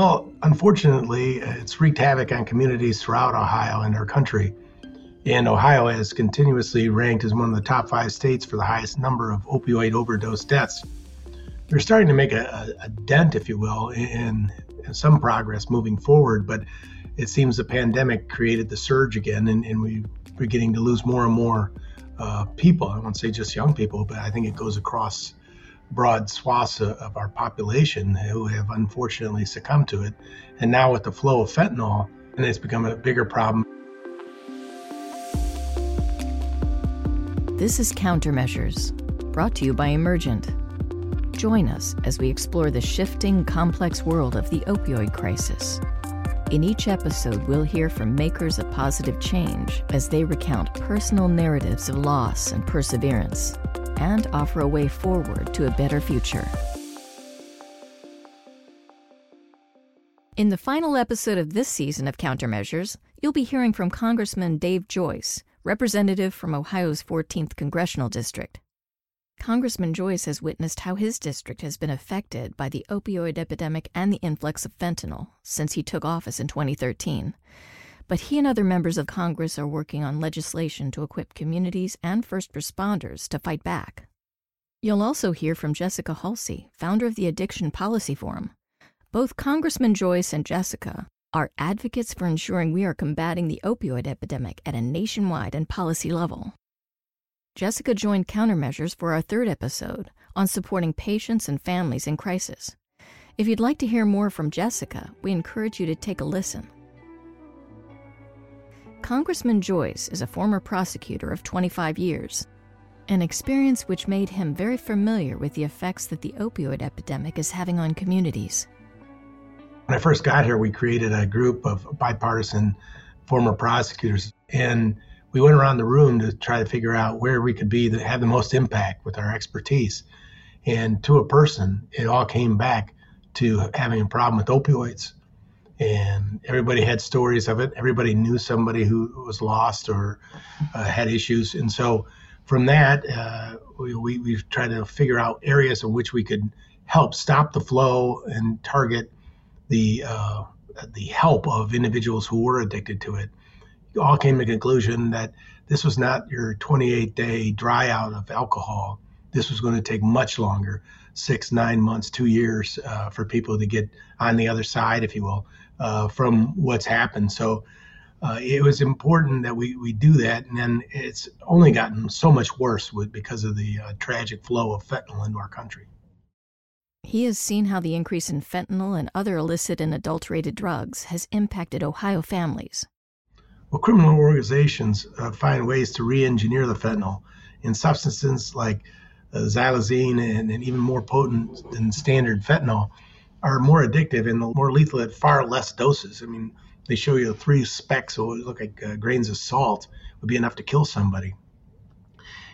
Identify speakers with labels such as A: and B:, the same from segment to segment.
A: Well, unfortunately, it's wreaked havoc on communities throughout Ohio and our country. And Ohio has continuously ranked as one of the top five states for the highest number of opioid overdose deaths. We're starting to make a, a, dent, if you will, in, in, some progress moving forward, but it seems the pandemic created the surge again, and, and we, are beginning to lose more and more uh, people. I won't say just young people, but I think it goes across broad swaths of our population who have unfortunately succumbed to it. And now with the flow of fentanyl, and it's become a bigger problem.
B: This is Countermeasures, brought to you by Emergent. Join us as we explore the shifting, complex world of the opioid crisis. In each episode, we'll hear from makers of positive change as they recount personal narratives of loss and perseverance and offer a way forward to a better future. In the final episode of this season of Countermeasures, you'll be hearing from Congressman Dave Joyce, representative from Ohio's 14th Congressional District. Congressman Joyce has witnessed how his district has been affected by the opioid epidemic and the influx of fentanyl since he took office in 2013 but he and other members of Congress are working on legislation to equip communities and first responders to fight back. You'll also hear from Jessica Hulsey, founder of the Addiction Policy Forum. Both Congressman Joyce and Jessica are advocates for ensuring we are combating the opioid epidemic at a nationwide and policy level. Jessica joined Countermeasures for our third episode on supporting patients and families in crisis. If you'd like to hear more from Jessica, we encourage you to take a listen. Congressman Joyce is a former prosecutor of 25 years, an experience which made him very familiar with the effects that the opioid epidemic is having on communities.
A: When I first got here, we created a group of bipartisan former prosecutors, and we went around the room to try to figure out where we could be that have the most impact with our expertise. And to a person, it all came back to having a problem with opioids and everybody had stories of it. Everybody knew somebody who was lost or uh, had issues, and so from that, uh, we, we we've tried to figure out areas in which we could help stop the flow and target the uh, the help of individuals who were addicted to it. All came to the conclusion that this was not your 28 day dry out of alcohol. This was going to take much longer six, nine months, two years uh, for people to get on the other side, if you will uh, from what's happened. So uh, it was important that we, we do that. And then it's only gotten so much worse with, because of the uh, tragic flow of fentanyl into our country.
B: He has seen how the increase in fentanyl and other illicit and adulterated drugs has impacted Ohio families.
A: Well, criminal organizations uh, find ways to re engineer the fentanyl in substances like uh, xylazine and, and, even more potent than standard fentanyl are more addictive and more lethal at far less doses. I mean, they show you three specks, so it look like uh, grains of salt would be enough to kill somebody.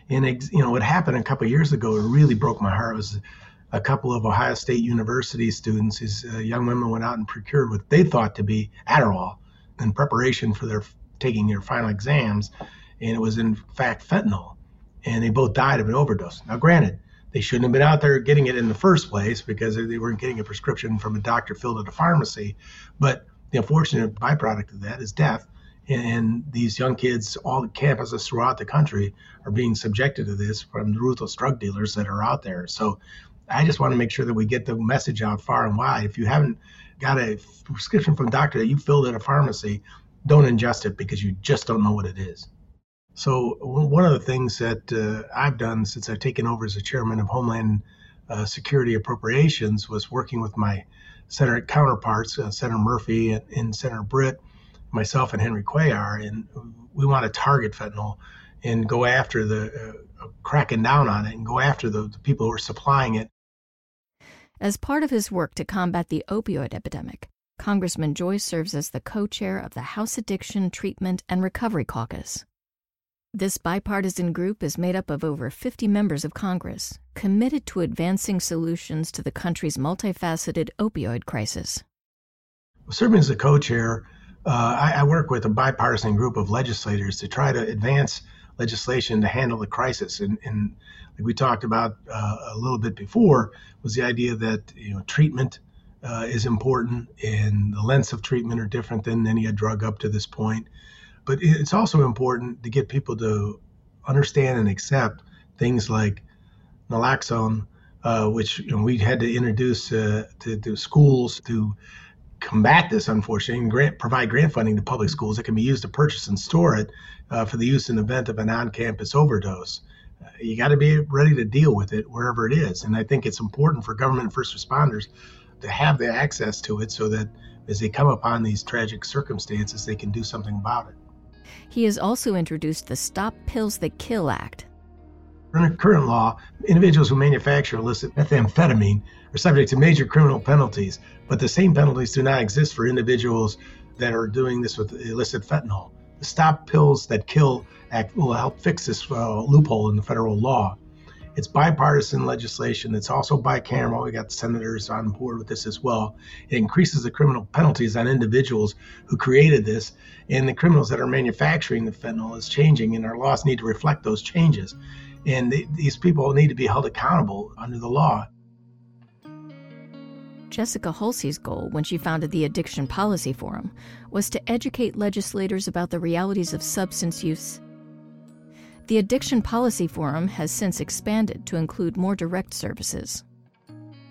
A: And you know what happened a couple years ago? It really broke my heart. It was a couple of Ohio State University students. These uh, young women went out and procured what they thought to be Adderall in preparation for their taking their final exams, and it was in fact fentanyl. And they both died of an overdose. Now, granted, they shouldn't have been out there getting it in the first place because they weren't getting a prescription from a doctor filled at a pharmacy. But the unfortunate byproduct of that is death. And these young kids, all the campuses throughout the country, are being subjected to this from the ruthless drug dealers that are out there. So I just want to make sure that we get the message out far and wide. If you haven't got a prescription from a doctor that you filled at a pharmacy, don't ingest it because you just don't know what it is. So one of the things that uh, I've done since I've taken over as the chairman of Homeland uh, Security Appropriations was working with my Senate counterparts, uh, Senator Murphy and, and, Senator Britt, myself and Henry Cuellar, and we want to target fentanyl and go after the uh, cracking down on it and go after the, the people who are supplying it.
B: As part of his work to combat the opioid epidemic, Congressman Joyce serves as the co chair of the House Addiction Treatment and Recovery Caucus. This bipartisan group is made up of over 50 members of Congress committed to advancing solutions to the country's multifaceted opioid crisis.
A: Serving as the co chair, uh, I, I, work with a bipartisan group of legislators to try to advance legislation to handle the crisis. And, and like we talked about uh, a little bit before, was the idea that you know treatment uh, is important, and the lengths of treatment are different than any drug up to this point. But it's also important to get people to understand and accept things like naloxone, uh, which you know, we had to introduce uh, to, to, schools to combat this, unfortunately, and grant, provide grant funding to public schools that can be used to purchase and store it uh, for the use in the event of an on-campus overdose. Uh, you got to be ready to deal with it wherever it is, and I think it's important for government first responders to have the access to it so that as they come upon these tragic circumstances, they can do something about it.
B: He has also introduced the Stop Pills That Kill Act.
A: Under current law, individuals who manufacture illicit methamphetamine are subject to major criminal penalties, but the same penalties do not exist for individuals that are doing this with illicit fentanyl. The Stop Pills That Kill Act will help fix this uh, loophole in the federal law. It's bipartisan legislation. It's also bicameral. We got senators on board with this as well. It increases the criminal penalties on individuals who created this, and the criminals that are manufacturing the fentanyl is changing, and our laws need to reflect those changes. And these people need to be held accountable under the law.
B: Jessica Hulsey's goal when she founded the Addiction Policy Forum was to educate legislators about the realities of substance use the Addiction Policy Forum has since expanded to include more direct services.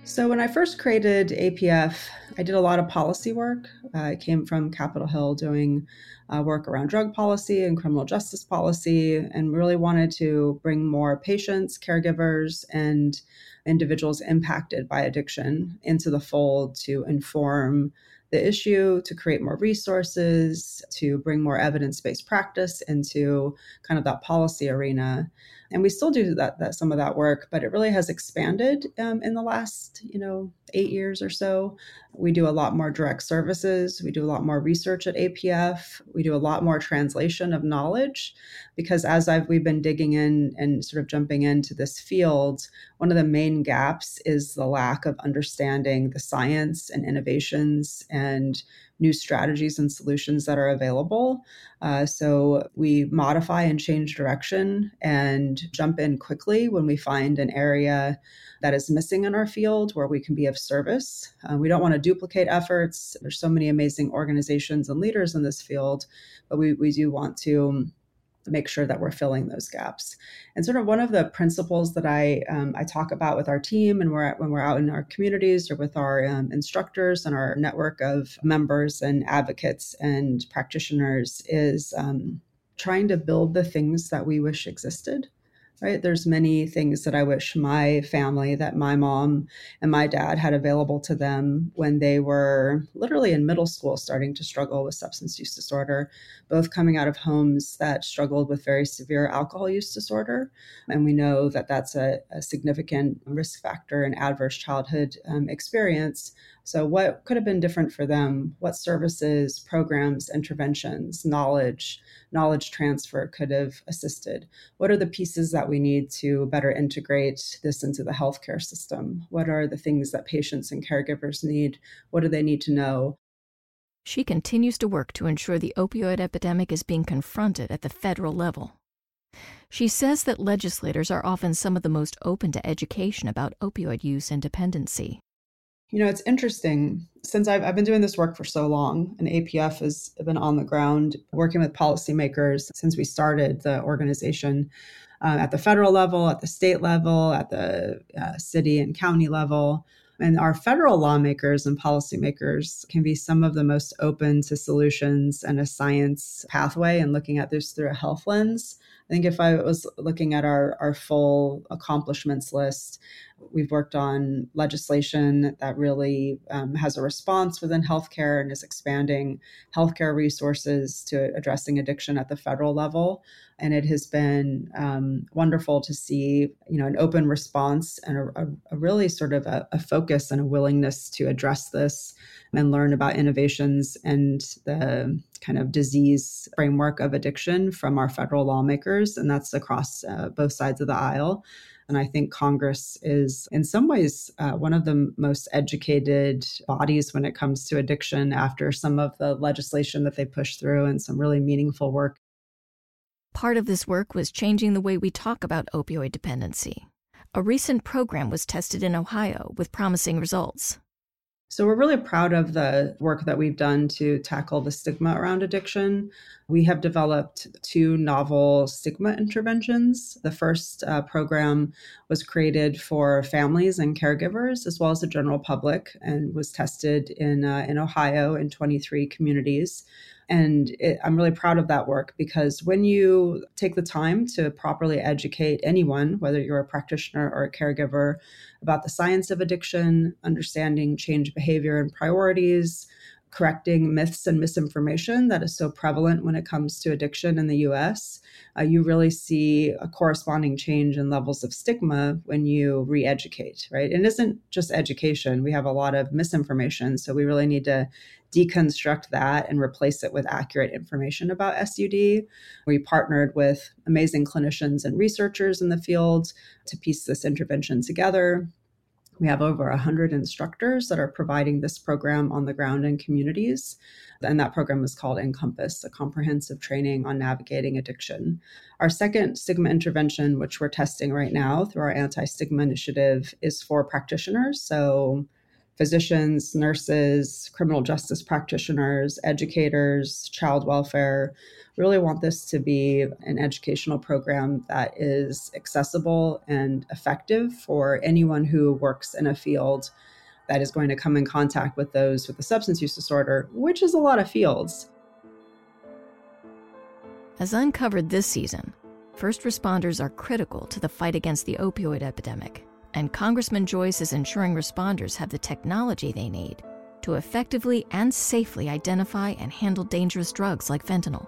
C: So, when I first created APF, I did a lot of policy work. Uh, I came from Capitol Hill doing uh, work around drug policy and criminal justice policy, and really wanted to bring more patients, caregivers, and individuals impacted by addiction into the fold to inform the issue, to create more resources, to bring more evidence based practice into kind of that policy arena and we still do that, that some of that work but it really has expanded um, in the last you know eight years or so. We do a lot more direct services. We do a lot more research at apf we do a lot more translation of knowledge because as i've we've been digging in and sort of jumping into this field one of the main gaps is the lack of understanding the science and innovations and new strategies and solutions that are available. Uh, so we modify and change direction and jump in quickly when we find an area that is missing in our field where we can be of service. Uh, we don't want to duplicate efforts. There's so many amazing organizations and leaders in this field, but we, we do want to make sure that we're filling those gaps. And sort of one of the principles that I um, I talk about with our team and we're at, when we're out in our communities or with our um, instructors and our network of members and advocates and practitioners is um, trying to build the things that we wish existed right there's many things that i wish my family that my mom and my dad had available to them when they were literally in middle school starting to struggle with substance use disorder both coming out of homes that struggled with very severe alcohol use disorder and we know that that's a, a significant risk factor in adverse childhood um, experience so, what could have been different for them? What services, programs, interventions, knowledge, knowledge transfer could have assisted? What are the pieces that we need to better integrate this into the healthcare system? What are the things that patients and caregivers need? What do they need to know?
B: She continues to work to ensure the opioid epidemic is being confronted at the federal level. She says that legislators are often some of the most open to education about opioid use and dependency.
C: You know, it's interesting since I've, I've been doing this work for so long, and APF has been on the ground working with policymakers since we started the organization uh, at the federal level, at the state level, at the uh, city and county level. And our federal lawmakers and policymakers can be some of the most open to solutions and a science pathway and looking at this through a health lens. I think if I was looking at our, our full accomplishments list, we've worked on legislation that really um, has a response within healthcare and is expanding healthcare resources to addressing addiction at the federal level. And it has been um, wonderful to see, you know, an open response and a, a really sort of a, a focus and a willingness to address this and learn about innovations and the kind of disease framework of addiction from our federal lawmakers. And that's across uh, both sides of the aisle. And I think Congress is, in some ways, uh, one of the most educated bodies when it comes to addiction after some of the legislation that they pushed through and some really meaningful work.
B: Part of this work was changing the way we talk about opioid dependency. A recent program was tested in Ohio with promising results.
C: So we're really proud of the work that we've done to tackle the stigma around addiction. We have developed two novel stigma interventions. The first uh, program was created for families and caregivers, as well as the general public, and was tested in, uh, in Ohio in 23 communities. And it, I'm really proud of that work because when you take the time to properly educate anyone, whether you're a practitioner or a caregiver, about the science of addiction, understanding change behavior and priorities, correcting myths and misinformation that is so prevalent when it comes to addiction in the US, uh, you really see a corresponding change in levels of stigma when you re educate, right? And it isn't just education. We have a lot of misinformation. So we really need to deconstruct that and replace it with accurate information about SUD. We partnered with amazing clinicians and researchers in the field to piece this intervention together. We have over 100 instructors that are providing this program on the ground in communities. And that program is called Encompass, a comprehensive training on navigating addiction. Our second stigma intervention, which we're testing right now through our anti stigma initiative, is for practitioners. So, physicians, nurses, criminal justice practitioners, educators, child welfare. Really want this to be an educational program that is accessible and effective for anyone who works in a field that is going to come in contact with those with a substance use disorder, which is a lot of fields.
B: As uncovered this season, first responders are critical to the fight against the opioid epidemic and Congressman Joyce is ensuring responders have the technology they need to effectively and safely identify and handle dangerous drugs like fentanyl.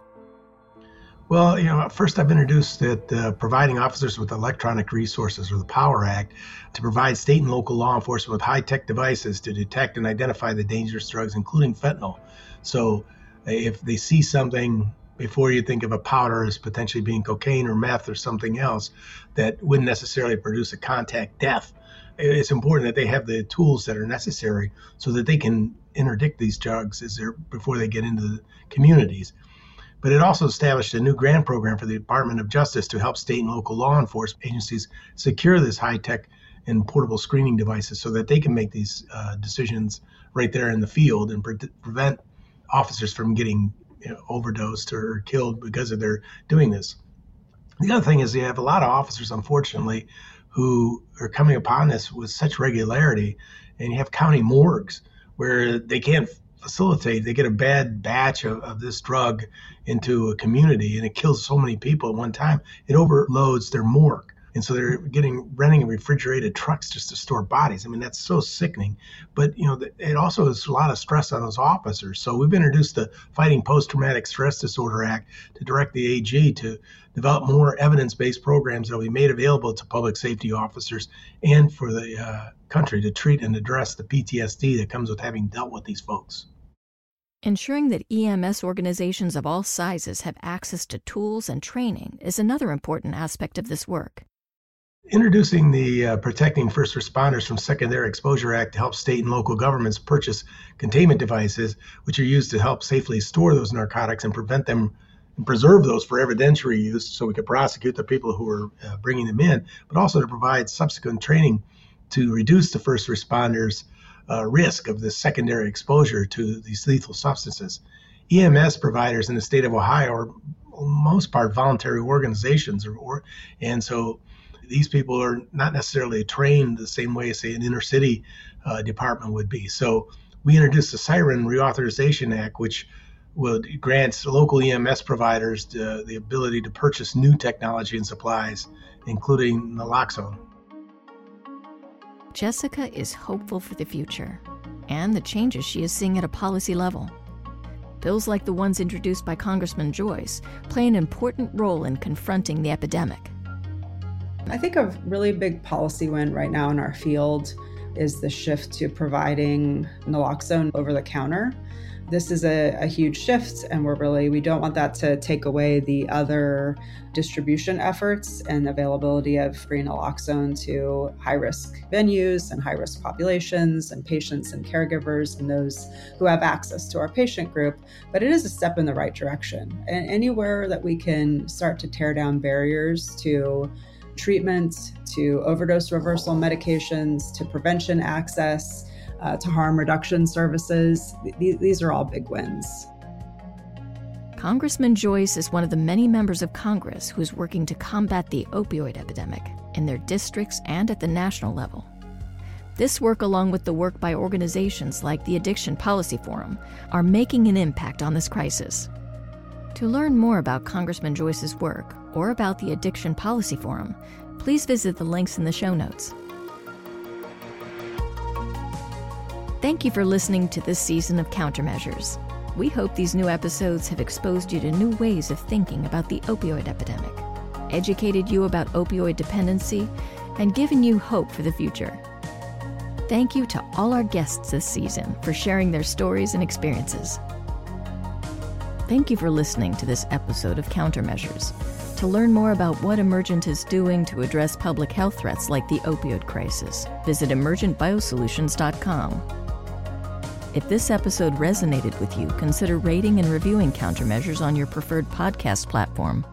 A: Well, you know, first I've introduced that uh, providing officers with electronic resources, or the POWER Act, to provide state and local law enforcement with high tech devices to detect and identify the dangerous drugs, including fentanyl. So if they see something before you think of a powder as potentially being cocaine or meth or something else that wouldn't necessarily produce a contact death. It's important that they have the tools that are necessary so that they can interdict these drugs as they're before they get into the communities. But it also established a new grant program for the Department of Justice to help state and local law enforcement agencies secure this high tech and portable screening devices so that they can make these uh, decisions right there in the field and pre- prevent officers from getting you know, overdosed or killed because of their doing this. The other thing is you have a lot of officers, unfortunately, who are coming upon this with such regularity, and you have county morgues where they can't facilitate. They get a bad batch of, of this drug into a community, and it kills so many people at one time. It overloads their morgue and so they're getting renting refrigerated trucks just to store bodies. I mean, that's so sickening. But you know, it also is a lot of stress on those officers. So we've introduced the Fighting Post-Traumatic Stress Disorder Act to direct the AG to develop more evidence-based programs that will be made available to public safety officers and for the uh, country to treat and address the PTSD that comes with having dealt with these folks.
B: Ensuring that EMS organizations of all sizes have access to tools and training is another important aspect of this work.
A: Introducing the uh, Protecting First Responders from Secondary Exposure Act to help state and local governments purchase containment devices, which are used to help safely store those narcotics and prevent them and preserve those for evidentiary use so we can prosecute the people who are uh, bringing them in, but also to provide subsequent training to reduce the first responders' uh, risk of this secondary exposure to these lethal substances. EMS providers in the state of Ohio are, most part, voluntary organizations, or, or and so these people are not necessarily trained the same way, say, an inner city uh, department would be. So we introduced the Siren Reauthorization Act, which would grants local EMS providers the, the ability to purchase new technology and supplies, including naloxone.
B: Jessica is hopeful for the future and the changes she is seeing at a policy level. Bills like the ones introduced by Congressman Joyce play an important role in confronting the epidemic.
C: I think a really big policy win right now in our field is the shift to providing naloxone over the counter. This is a, a, huge shift, and we're really, we don't want that to take away the other distribution efforts and availability of free naloxone to high risk venues and high risk populations and patients and caregivers and those who have access to our patient group. But it is a step in the right direction. And anywhere that we can start to tear down barriers to treatment to overdose reversal medications to prevention access. uh, to harm reduction services. Th- these are all big wins.
B: Congressman Joyce is one of the many members of Congress who is working to combat the opioid epidemic in their districts and at the national level. This work, along with the work by organizations like the Addiction Policy Forum, are making an impact on this crisis. To learn more about Congressman Joyce's work or about the Addiction Policy Forum, please visit the links in the show notes. Thank you for listening to this season of Countermeasures. We hope these new episodes have exposed you to new ways of thinking about the opioid epidemic, educated you about opioid dependency, and given you hope for the future. Thank you to all our guests this season for sharing their stories and experiences. Thank you for listening to this episode of Countermeasures. To learn more about what Emergent is doing to address public health threats like the opioid crisis, visit emergentbiosolutions.com. If this episode resonated with you, consider rating and reviewing countermeasures on your preferred podcast platform